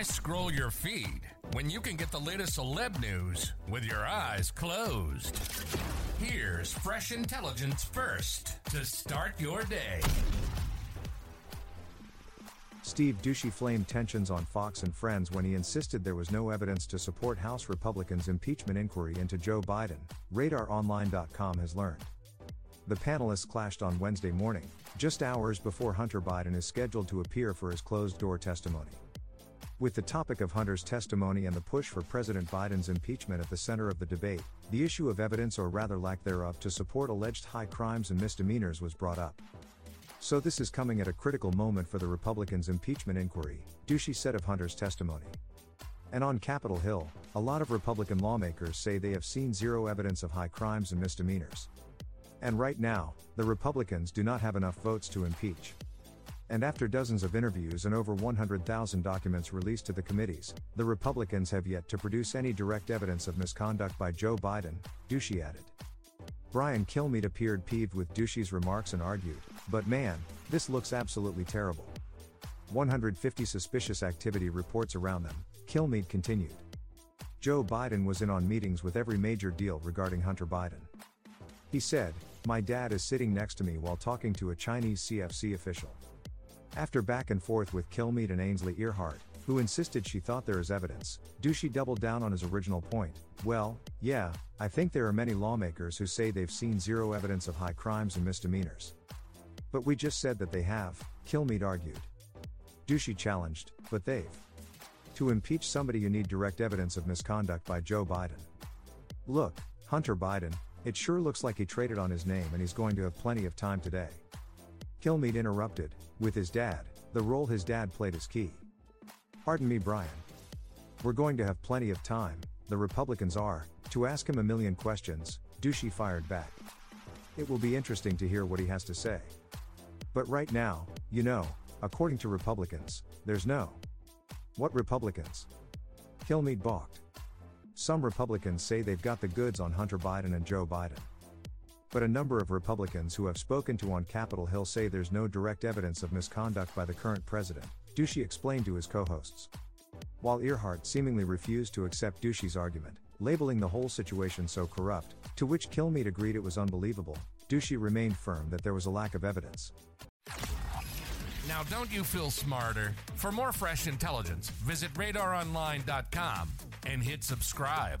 Why scroll your feed when you can get the latest celeb news with your eyes closed? Here's fresh intelligence first to start your day. Steve Doocy flamed tensions on Fox and Friends when he insisted there was no evidence to support House Republicans' impeachment inquiry into Joe Biden, RadarOnline.com has learned. The panelists clashed on Wednesday morning, just hours before Hunter Biden is scheduled to appear for his closed door testimony. With the topic of Hunter's testimony and the push for President Biden's impeachment at the center of the debate, the issue of evidence or rather lack thereof to support alleged high crimes and misdemeanors was brought up. So this is coming at a critical moment for the Republicans' impeachment inquiry, Doocy said of Hunter's testimony. And on Capitol Hill, a lot of Republican lawmakers say they have seen zero evidence of high crimes and misdemeanors. And right now, the Republicans do not have enough votes to impeach. And after dozens of interviews and over 100,000 documents released to the committees, the Republicans have yet to produce any direct evidence of misconduct by Joe Biden, Doocy added. Brian Kilmeade appeared peeved with Doocy's remarks and argued, but man, this looks absolutely terrible. 150 suspicious activity reports around them, Kilmeade continued. Joe Biden was in on meetings with every major deal regarding Hunter Biden. He said, My dad is sitting next to me while talking to a Chinese CFC official. After back and forth with Kilmeade and Ainsley Earhardt, who insisted she thought there is evidence, Doocy doubled down on his original point. Well, yeah, I think there are many lawmakers who say they've seen zero evidence of high crimes and misdemeanors. But we just said that they have, Kilmeade argued. Doocy challenged, but they've. To impeach somebody, you need direct evidence of misconduct by Joe Biden. Look, Hunter Biden, it sure looks like he traded on his name and he's going to have plenty of time today. Kilmeade interrupted, with his dad, the role his dad played is key. Pardon me, Brian. We're going to have plenty of time, the Republicans are, to ask him a million questions, Doocy fired back. It will be interesting to hear what he has to say. But right now, you know, according to Republicans, there's no. What Republicans? Kilmeade balked. Some Republicans say they've got the goods on Hunter Biden and Joe Biden. But a number of Republicans who have spoken to on Capitol Hill say there's no direct evidence of misconduct by the current president, Doocy explained to his co hosts. While Earhardt seemingly refused to accept Doocy's argument, labeling the whole situation so corrupt, to which Kilmeade agreed it was unbelievable, Doocy remained firm that there was a lack of evidence. Now, don't you feel smarter? For more fresh intelligence, visit radaronline.com and hit subscribe.